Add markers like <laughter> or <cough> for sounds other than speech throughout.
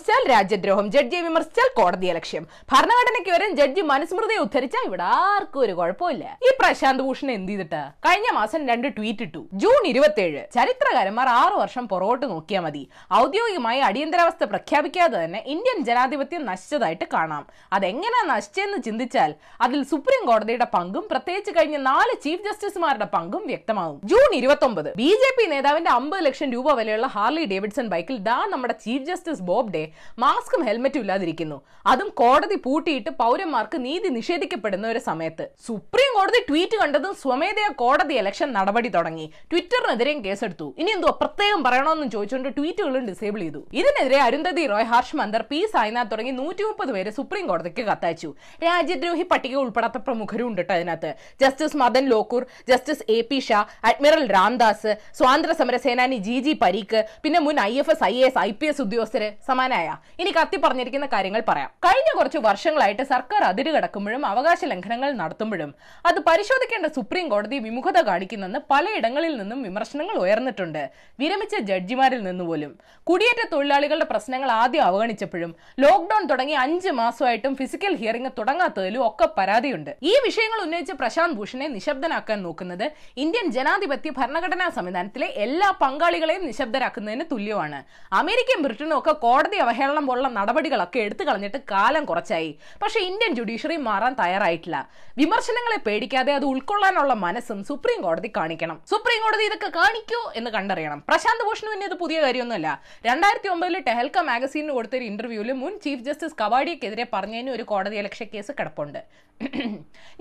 വിമർശിച്ചാൽ രാജ്യദ്രോഹം ജഡ്ജിയെ വിമർശിച്ചാൽ കോടതി അലക്ഷ്യം. ഭരണഘടനയ്ക്ക് വരെ ജഡ്ജി മനുസ്മൃതിയെ ഉദ്ധരിച്ചാൽ ഇവിടെ ആർക്കും ഒരു കുഴപ്പമില്ല. ഈ പ്രശാന്ത് ഭൂഷൺ എന്ത് ചെയ്തിട്ട്? കഴിഞ്ഞ മാസം രണ്ട് ട്വീറ്റ് ഇട്ടു. ജൂൺ ഇരുപത്തിയേഴ് ചരിത്രകാരന്മാർ ആറു വർഷം പുറകോട്ട് നോക്കിയാൽ മതി. ഔദ്യോഗികമായി അടിയന്തരാവസ്ഥ പ്രഖ്യാപിക്കാതെ തന്നെ ഇന്ത്യൻ ജനാധിപത്യം നശിച്ചതായിട്ട് കാണാം. അതെങ്ങനെ നശിച്ചെന്ന് ചിന്തിച്ചാൽ അതിൽ സുപ്രീം കോടതിയുടെ പങ്കും പ്രത്യേകിച്ച് കഴിഞ്ഞ നാല് ചീഫ് ജസ്റ്റിസുമാരുടെ പങ്കും വ്യക്തമാകും. ജൂൺ ഇരുപത്തി ഒമ്പത് ബി ജെ പി നേതാവിന്റെ അമ്പത് ലക്ഷം രൂപ വിലയുള്ള ഹാർലി ഡേവിഡ്സൺ ബൈക്കിൽ ദാ നമ്മുടെ ചീഫ് ജസ്റ്റിസ് ബോബ് ഡേ മാസ്കും ഹെൽമെറ്റും ഇല്ലാതിരിക്കുന്നു. അതും കോടതി പൂട്ടിയിട്ട് പൗരന്മാർക്ക് നീതി നിഷേധിക്കപ്പെടുന്ന ഒരു സമയത്ത്. സുപ്രീം കോടതി ട്വീറ്റ് കണ്ടതും സ്വമേധയാ കോടതി എലക്ഷൻ നടപടി തുടങ്ങി. ട്വിറ്ററിനെതിരെയും കേസെടുത്തു. ഇനി എന്തോ പ്രത്യേകം പറയണമെന്നും ചോദിച്ചുകൊണ്ട് ട്വീറ്റുകളും ഡിസേബിൾ ചെയ്തു. ഇതിനെതിരെ അരുന്ധതി റോയ് ഹർഷ് മന്ദർ പി സായ്നാഥ് തുടങ്ങി നൂറ്റി മുപ്പത് പേര് സുപ്രീം കോടതിക്ക് കത്തയച്ചു. രാജ്യദ്രോഹി പട്ടിക ഉൾപ്പെടാത്ത പ്രമുഖരും ഉണ്ട് അതിനകത്ത് justice Madan Lokur justice A P Shah admiral Ramdas സ്വാതന്ത്ര്യ സമര സേനാനി ജി ജി പരീക്ക് പിന്നെ മുൻ I F S I S I P S ഉദ്യോഗസ്ഥര് സമാനായ ഇനി കത്തി പറഞ്ഞിരിക്കുന്ന കാര്യങ്ങൾ പറയാം. കഴിഞ്ഞ കുറച്ച് വർഷങ്ങളായിട്ട് സർക്കാർ അതിര് കടക്കുമ്പോഴും അവകാശ ലംഘനങ്ങൾ നടത്തുമ്പോഴും അത് പരിശോധിക്കേണ്ട സുപ്രീം കോടതി വിമുഖത കാണിക്കുന്നെന്ന് പലയിടങ്ങളിൽ നിന്നും വിമർശനങ്ങൾ ഉയർന്നിട്ടുണ്ട്. വിരമിച്ച ജഡ്ജിമാരിൽ നിന്ന് പോലും. കുടിയേറ്റ തൊഴിലാളികളുടെ പ്രശ്നങ്ങൾ ആദ്യം അവഗണിച്ചപ്പോഴും ലോക്ഡൌൺ തുടങ്ങി അഞ്ച് മാസമായിട്ടും ഫിസിക്കൽ ഹിയറിംഗ് തുടങ്ങാത്തതിലും ഒക്കെ പരാതിയുണ്ട്. ഈ വിഷയങ്ങൾ ഉന്നയിച്ച പ്രശാന്ത് ഭൂഷണെ നിശബ്ദനാക്കാൻ നോക്കുന്നത് ഇന്ത്യൻ ജനാധിപത്യ ഭരണഘടനാ സംവിധാനത്തിലെ എല്ലാ പങ്കാളികളെയും നിശബ്ദരാക്കുന്നതിന് തുല്യമാണ്. അമേരിക്കയും ബ്രിട്ടനും ഒക്കെ കോടതി അവഹേളനം പോലുള്ള നടപടികളൊക്കെ എടുത്തു കളഞ്ഞിട്ട് കാലം കുറച്ചായി. പക്ഷേ ഇന്ത്യൻ ജുഡീഷ്യറി മാറാൻ തയ്യാറായിട്ടില്ല. വിമർശനങ്ങളെ പേടിക്കാതെ അത് ഉൾക്കൊള്ളാനുള്ള മനസ്സും സുപ്രീം കോടതി കാണിക്കണം. സുപ്രീം കോടതി ഇതൊക്കെ കാണിക്കൂ എന്ന് കണ്ടറിയണം. പ്രശാന്ത് ഭൂഷണു പിന്നെ ഇത് പുതിയ കാര്യമൊന്നുമല്ല. രണ്ടായിരത്തി ഒമ്പതിൽ ടെഹൽക്ക മാഗസീനിന് കൊടുത്തൊരു ഇന്റർവ്യൂവിൽ മുൻ ചീഫ് ജസ്റ്റിസ് കവാഡിയക്കെതിരെ പറഞ്ഞതിന് ഒരു കോടതി അലക്ഷ്യ കേസ് കിടപ്പുണ്ട്.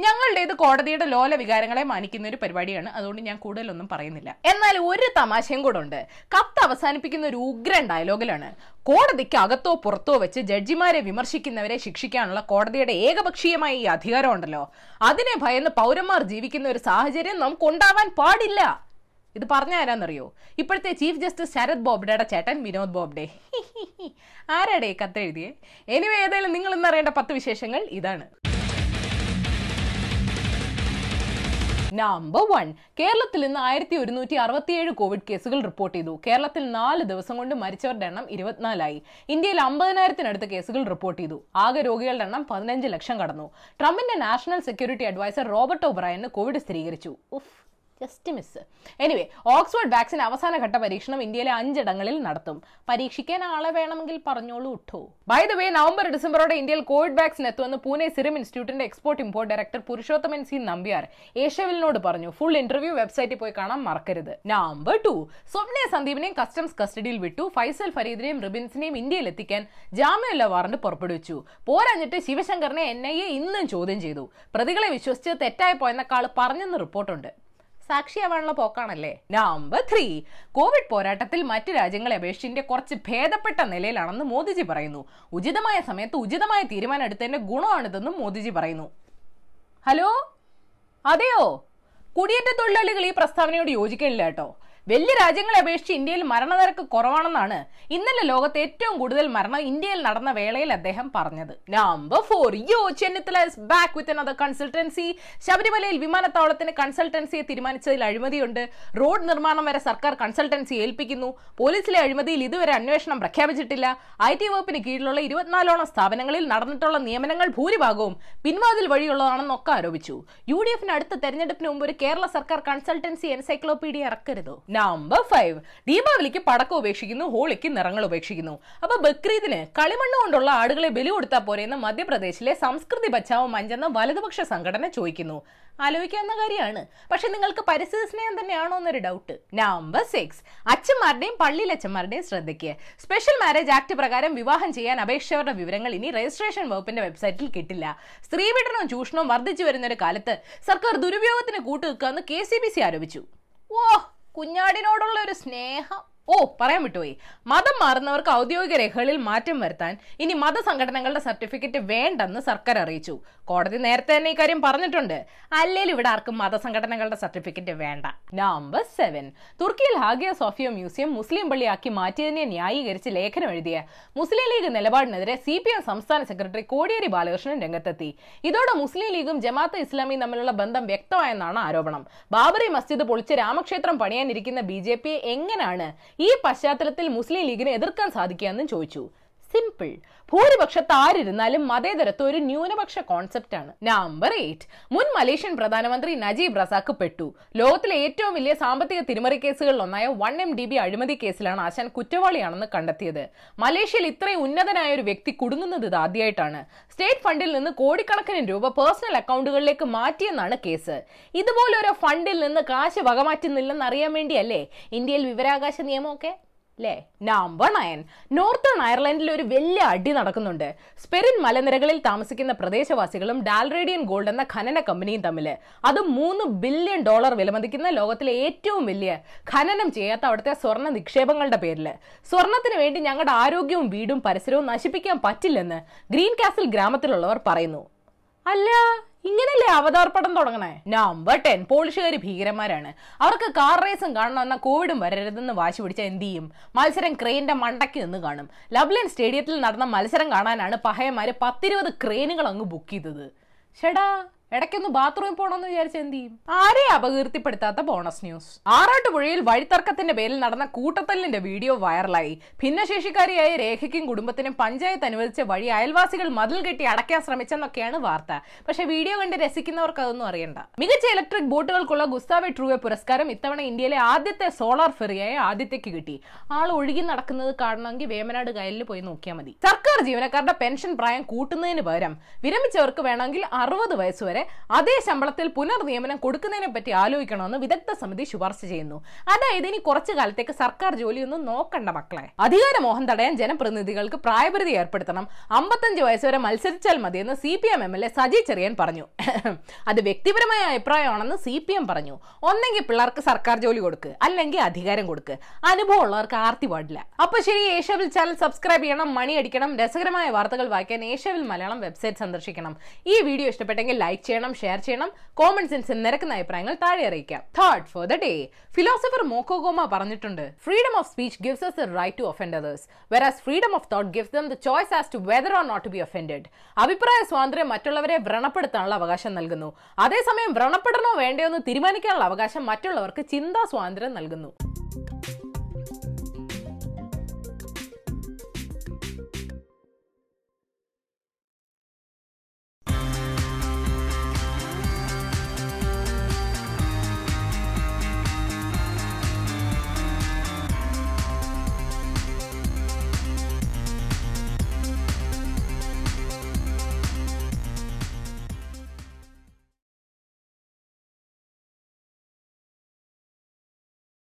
ഞങ്ങളുടേത് കോടതിയുടെ ലോല വികാരങ്ങളെ മാനിക്കുന്ന ഒരു പരിപാടിയാണ്. അതുകൊണ്ട് ഞാൻ കൂടുതലൊന്നും പറയുന്നില്ല. എന്നാൽ ഒരു തമാശയും കൂടെ ഉണ്ട്. കത്ത് അവസാനിപ്പിക്കുന്ന ഒരു ഉഗ്രൻ ഡയലോഗിലാണ് കോടതിക്ക് അകത്തോ പുറത്തോ വെച്ച് ജഡ്ജിമാരെ വിമർശിക്കുന്നവരെ ശിക്ഷിക്കാനുള്ള കോടതിയുടെ ഏകപക്ഷീയമായ ഈ അധികാരമുണ്ടല്ലോ അതിനെ ഭയന്ന് പൗരന്മാർ ജീവിക്കുന്ന ഒരു സാഹചര്യം നമുക്ക് ഉണ്ടാവാൻ പാടില്ല. ഇത് പറഞ്ഞ ആരാന്നറിയോ ഇപ്പോഴത്തെ ചീഫ് ജസ്റ്റിസ് ശരത് ബോബ്ഡയുടെ ചേട്ടൻ വിനോദ് ബോബ്ഡെ. <laughs> ആരാടേ കത്തെഴുതിയേ? എനിവേ ഏതായാലും നിങ്ങൾ ഇന്നറിയേണ്ട പത്ത് വിശേഷങ്ങൾ ഇതാണ്. നമ്പർ വൺ കേരളത്തിൽ ഇന്ന് ആയിരത്തി ഒരുന്നൂറ്റി അറുപത്തിയേഴ് കോവിഡ് കേസുകൾ റിപ്പോർട്ട് ചെയ്തു. കേരളത്തിൽ നാല് ദിവസം കൊണ്ട് മരിച്ചവരുടെ എണ്ണം ഇരുപത്തിനാലായി. ഇന്ത്യയിൽ അമ്പതിനായിരത്തിനടുത്ത് കേസുകൾ റിപ്പോർട്ട് ചെയ്തു. ആകെ രോഗികളുടെ എണ്ണം പതിനഞ്ച് ലക്ഷം കടന്നു. ട്രംപിന്റെ നാഷണൽ സെക്യൂരിറ്റി അഡ്വൈസർ റോബർട്ട് ഒബ്രയന് കോവിഡ് സ്ഥിരീകരിച്ചു. ഉഫ്. Just miss anyway Oxford vaccine അവസാന ഘട്ട പരീക്ഷണം ഇന്ത്യയിലെ അഞ്ചിടങ്ങളിൽ നടത്തും. പരീക്ഷിക്കാൻ ആളെ വേണമെങ്കിൽ പറഞ്ഞോളൂ ഉട്ടോ. ബൈ ദ വേ നവംബർ ഡിസംബറോടെ ഇന്ത്യയിൽ കോവിഡ് വാക്സിൻ എത്തുമെന്ന് പൂനെ സിറം ഇൻസ്റ്റിറ്റ്യൂട്ടിന്റെ export import director Purushothaman C. Nambiar ഏഷ്യവിലിനോട് പറഞ്ഞു. ഫുൾ ഇന്റർവ്യൂ വെബ്സൈറ്റിൽ പോയി കാണാൻ മറക്കരുത്. നമ്പർ ടു സ്വപ്നയെ സന്ദീപിനെയും കസ്റ്റംസ് കസ്റ്റഡിയിൽ വിട്ടു. ഫൈസൽ ഫരീദിനെയും റിബിൻസിനെയും ഇന്ത്യയിൽ എത്തിക്കാൻ ജാമ്യമില്ല വാറന്റ് പുറപ്പെടുവിച്ചു. പോരാഞ്ഞിട്ട് ശിവശങ്കറിനെ എൻ ഐ എ ഇന്നും ചോദ്യം ചെയ്തു. പ്രതികളെ വിശ്വസിച്ച് തെറ്റായി പോയെന്നക്കാൾ പറഞ്ഞെന്ന് റിപ്പോർട്ടുണ്ട്. സാക്ഷിയാവാനുള്ള പോക്കാണല്ലേ? നമ്പർ ത്രീ കോവിഡ് പോരാട്ടത്തിൽ മറ്റു രാജ്യങ്ങളെ അപേക്ഷിച്ച് ഇന്ത്യ കുറച്ച് ഭേദപ്പെട്ട നിലയിലാണെന്ന് മോദിജി പറയുന്നു. ഉചിതമായ സമയത്ത് ഉചിതമായ തീരുമാനം എടുത്തതിന്റെ ഗുണമാണിതെന്നും മോദിജി പറയുന്നു. ഹലോ അതെയോ? കുടിയേറ്റ തൊഴിലാളികൾ ഈ പ്രസ്താവനയോട് യോജിക്കണില്ല കേട്ടോ. വലിയ രാജ്യങ്ങളെ അപേക്ഷിച്ച് ഇന്ത്യയിൽ മരണനിരക്ക് കുറവാണെന്നാണ് ഇന്നലെ ലോകത്ത് ഏറ്റവും കൂടുതൽ മരണം ഇന്ത്യയിൽ നടന്ന വേളയിൽ അദ്ദേഹം പറഞ്ഞത്. Number four yo Chennithala back with another consultancy ശബരിമലയിൽ വിമാനത്താവളത്തിന് കൺസൾട്ടൻസിയെ തീരുമാനിച്ചതിൽ അഴിമതിയുണ്ട്. റോഡ് നിർമ്മാണം വരെ സർക്കാർ കൺസൾട്ടൻസി ഏൽപ്പിക്കുന്നു. പോലീസിലെ അഴിമതിയിൽ ഇതുവരെ അന്വേഷണം പ്രഖ്യാപിച്ചിട്ടില്ല. ഐ ടി വകുപ്പിന് കീഴിലുള്ള ഇരുപത്തിനാലോളം സ്ഥാപനങ്ങളിൽ നടന്നിട്ടുള്ള നിയമനങ്ങൾ ഭൂരിഭാഗവും പിൻവാതിൽ വഴിയുള്ളതാണെന്നൊക്കെ ആരോപിച്ചു. യു ഡി എഫിന് അടുത്ത തെരഞ്ഞെടുപ്പിന് മുമ്പ് ഒരു കേരള സർക്കാർ കൺസൾട്ടൻസി എൻസൈക്ലോപീഡിയ നമ്പർ ഫൈവ് ദീപാവലിക്ക് പടക്കം ഉപേക്ഷിക്കുന്നു ഹോളിക്ക് നിറങ്ങൾ ഉപേക്ഷിക്കുന്നു. അപ്പൊ ബക്രീദിന് കളിമണ്ണ് കൊണ്ടുള്ള ആടുകളെ ബലി കൊടുത്താൽ പോരെയെന്ന് മധ്യപ്രദേശിലെ സംസ്കൃതി ബച്ചാവ് മഞ്ചെന്ന വലതുപക്ഷ സംഘടന ചോദിക്കുന്നു. ആലോചിക്കാവുന്ന കാര്യമാണ്. പക്ഷെ നിങ്ങൾക്ക് പരിസ്ഥിതി സ്നേഹം തന്നെയാണോ എന്നൊരു ഡൗട്ട് നമ്പർ സിക്സ് അച്ഛന്മാരുടെയും പള്ളിയിലച്ഛന്മാരുടെയും ശ്രദ്ധയ്ക്ക്. സ്പെഷ്യൽ മാരേജ് ആക്ട് പ്രകാരം വിവാഹം ചെയ്യാൻ അപേക്ഷകരുടെ വിവരങ്ങൾ ഇനി രജിസ്ട്രേഷൻ വകുപ്പിന്റെ വെബ്സൈറ്റിൽ കിട്ടില്ല. സ്ത്രീപീഡനവും ചൂഷണവും വർദ്ധിച്ചു വരുന്ന ഒരു കാലത്ത് സർക്കാർ ദുരുപയോഗത്തിന് കൂട്ടുനിൽക്കാമെന്ന് കെ സി ബി സി ആരോപിച്ചു. ഓ കുഞ്ഞാടിനോടുള്ള ഒരു സ്നേഹം ഓ പറയാൻ വിട്ടുപോയി. മതം മാറുന്നവർക്ക് ഔദ്യോഗിക രേഖകളിൽ മാറ്റം വരുത്താൻ ഇനി മതസംഘടനകളുടെ സർട്ടിഫിക്കറ്റ് വേണ്ടെന്ന് സർക്കാർ അറിയിച്ചു. കോടതി നേരത്തെ തന്നെ ഇക്കാര്യം പറഞ്ഞിട്ടുണ്ട്. അല്ലെങ്കിൽ ഇവിടെ ആർക്കും മതസംഘടനകളുടെ സർട്ടിഫിക്കറ്റ് വേണ്ട. നമ്പർ സെവൻ തുർക്കിയിൽ ഹാഗിയ സോഫിയ മ്യൂസിയം മുസ്ലിം പള്ളിയാക്കി മാറ്റിയതിനെ ന്യായീകരിച്ച് ലേഖനം എഴുതിയ മുസ്ലിം ലീഗ് നിലപാടിനെതിരെ സി പി എം സംസ്ഥാന സെക്രട്ടറി കോടിയേരി ബാലകൃഷ്ണൻ രംഗത്തെത്തി. ഇതോടെ മുസ്ലിം ലീഗും ജമാഅത്ത് ഇസ്ലാമിയും തമ്മിലുള്ള ബന്ധം വ്യക്തമായെന്നാണ് ആരോപണം. ബാബറി മസ്ജിദ് പൊളിച്ച് രാമക്ഷേത്രം പണിയാനിരിക്കുന്ന ബി ജെ പിയെ എങ്ങനെയാണ് ഈ പശ്ചാത്തലത്തിൽ മുസ്ലിം ലീഗിനെ എതിർക്കാൻ സാധിക്കുകയെന്നും ചോദിച്ചു. സിമ്പിൾ ഭൂരിപക്ഷത്ത് ആരിരുന്നാലും മതേതരത്വം ഒരു ന്യൂനപക്ഷ കോൺസെപ്റ്റ് ആണ്. നമ്പർ എയ്റ്റ് മുൻ മലേഷ്യൻ പ്രധാനമന്ത്രി നജീബ് റസാക്ക് പെട്ടു. ലോകത്തിലെ ഏറ്റവും വലിയ സാമ്പത്തിക തിരിമറി കേസുകളിൽ ഒന്നായ വൺ എം ഡി ബി അഴിമതി കേസിലാണ് ആശാൻ കുറ്റവാളിയാണെന്ന് കണ്ടെത്തിയത്. മലേഷ്യയിൽ ഇത്രയും ഉന്നതനായ ഒരു വ്യക്തി കുടുങ്ങുന്നത് ഇത് ആദ്യമായിട്ടാണ് സ്റ്റേറ്റ് ഫണ്ടിൽ നിന്ന് കോടിക്കണക്കിന് രൂപ പേഴ്സണൽ അക്കൗണ്ടുകളിലേക്ക് മാറ്റിയെന്നാണ് കേസ്. ഇതുപോലൊരു ഫണ്ടിൽ നിന്ന് കാശ് വകമാറ്റുന്നില്ലെന്ന് അറിയാൻ വേണ്ടിയല്ലേ? ഇന്ത്യയിൽ വിവരാകാശ നിയമമൊക്കെ അല്ലേ നമ്പർ നയൻ നോർത്തേൺ അയർലൻഡിൽ ഒരു വലിയ അടി നടക്കുന്നുണ്ട്. സ്പെറിൻ മലനിരകളിൽ താമസിക്കുന്ന പ്രദേശവാസികളും ഡാൽറേഡിയൻ ഗോൾഡ് എന്ന ഖനന കമ്പനിയും തമ്മിൽ അത് മൂന്ന് ബില്യൺ ഡോളർ വിലമതിക്കുന്ന ലോകത്തിലെ ഏറ്റവും വലിയ ഖനനം ചെയ്യാത്ത അവിടുത്തെ സ്വർണ നിക്ഷേപങ്ങളുടെ പേരിൽ സ്വർണത്തിന് വേണ്ടി ഞങ്ങളുടെ ആരോഗ്യവും വീടും പരിസരവും നശിപ്പിക്കാൻ പറ്റില്ലെന്ന് ഗ്രീൻ കാസിൽ ഗ്രാമത്തിലുള്ളവർ പറയുന്നു. അല്ല ഇങ്ങനല്ലേ അവതാർപ്പടം തുടങ്ങണേ? നമ്പർ ടെൻ പോളിഷുകാർ ഭീകരന്മാരാണ്. അവർക്ക് കാർ റേസും കാണണമെന്ന കോവിഡും വരരുതെന്ന് വാശി പിടിച്ച എന്ത് ചെയ്യും? മത്സരം ക്രെയിന്റെ മണ്ടയ്ക്ക് നിന്ന് കാണും. ലബ്ലൻ സ്റ്റേഡിയത്തിൽ നടന്ന മത്സരം കാണാനാണ് പഹയന്മാര് പത്തിരുപത് ക്രെയിനുകൾ അങ്ങ് ബുക്ക് ചെയ്തത്. ഷെടാ ഇടയ്ക്കൊന്ന് ബാത്റൂമിൽ പോകണമെന്ന് വിചാരിച്ച എന്ത് ചെയ്യും? ആരെ അപകീർത്തിപ്പെടുത്താത്ത ബോണസ് ന്യൂസ് ആറാട്ടുപുഴയിൽ വഴിത്തർക്കത്തിന്റെ പേരിൽ നടന്ന കൂട്ടത്തല്ലിന്റെ വീഡിയോ വൈറലായി. ഭിന്നശേഷിക്കാരിയായ രേഖയ്ക്കും കുടുംബത്തിനും പഞ്ചായത്ത് അനുവദിച്ച വഴി അയൽവാസികൾ മതിൽ കെട്ടി അടയ്ക്കാൻ ശ്രമിച്ചെന്നൊക്കെയാണ് വാർത്ത. പക്ഷെ വീഡിയോ കണ്ട് രസിക്കുന്നവർക്ക് അതൊന്നും അറിയണ്ട. മികച്ച ഇലക്ട്രിക് ബോട്ടുകൾക്കുള്ള ഗുസ്താവെ ട്രൂവെ പുരസ്കാരം ഇത്തവണ ഇന്ത്യയിലെ ആദ്യത്തെ സോളാർ ഫെറിയായ ആദ്യത്തേക്ക് കിട്ടി. ആൾ ഒഴുകി നടക്കുന്നത് കാണണമെങ്കിൽ വേമനാട് കായലിൽ പോയി നോക്കിയാൽ മതി. സർക്കാർ ജീവനക്കാരുടെ പെൻഷൻ പ്രായം കൂട്ടുന്നതിന് പകരം വിരമിച്ചവർക്ക് വേണമെങ്കിൽ അറുപത് വയസ്സ് വരെ അതേ ശമ്പളത്തിൽ പുനർനിയമനം കൊടുക്കുന്നതിനെ പറ്റി ആലോചിക്കണമെന്ന് വിദഗ്ധ സമിതി ശുപാർശ ചെയ്യുന്നു. അതായത് ഇനി കുറച്ചു കാലത്തേക്ക് സർക്കാർ ജോലിയൊന്നും നോക്കണ്ട മക്കളെ. അധികാരമോഹം തടയാൻ ജനപ്രതിനിധികൾക്ക് പ്രായപരിധി ഏർപ്പെടുത്തണം. അമ്പത്തഞ്ച് വയസ്സുവരെ മത്സരിച്ചാൽ മതിയെന്ന് C P M M L A Saji Cherian പറഞ്ഞു. അത് വ്യക്തിപരമായ അഭിപ്രായമാണെന്ന് സി പി എം പറഞ്ഞു. ഒന്നെങ്കിൽ പിള്ളേർക്ക് സർക്കാർ ജോലി കൊടുക്ക് അല്ലെങ്കിൽ അധികാരം കൊടുക്ക്. അനുഭവം ഉള്ളവർക്ക് ആർത്തി പാടില്ല. അപ്പൊ ശരി ഏഷ്യവിൽ ചാനൽ സബ്സ്ക്രൈബ് ചെയ്യണം മണി അടിക്കണം രസകരമായ വാർത്തകൾ വായിക്കാൻ ഏഷ്യവിൽ മലയാളം വെബ്സൈറ്റ് സന്ദർശിക്കണം. ഈ വീഡിയോ ഇഷ്ടപ്പെട്ടെങ്കിൽ ലൈക്ക് ചെയ്യണം ഷെയർ ചെയ്യണം കോമൺ സെൻസ് നിരക്കുന്ന അഭിപ്രായങ്ങൾ താഴെ അറിയിക്കാം. Third for the day philosopher മോക്കോഗോമ പറഞ്ഞിട്ടുണ്ട് freedom of speech gives us right to offend others whereas freedom of thought gives them the choice as to whether or not be offended. അഭിപ്രായ സ്വാതന്ത്ര്യം മറ്റുള്ളവരെ വ്രണപ്പെടുത്താനുള്ള അവകാശം നൽകുന്നു. അതേസമയം വ്രണപ്പെടണോ വേണ്ടയോ എന്ന് തീരുമാനിക്കാനുള്ള അവകാശം മറ്റുള്ളവർക്ക് ചിന്താ സ്വാതന്ത്ര്യം നൽകുന്നു.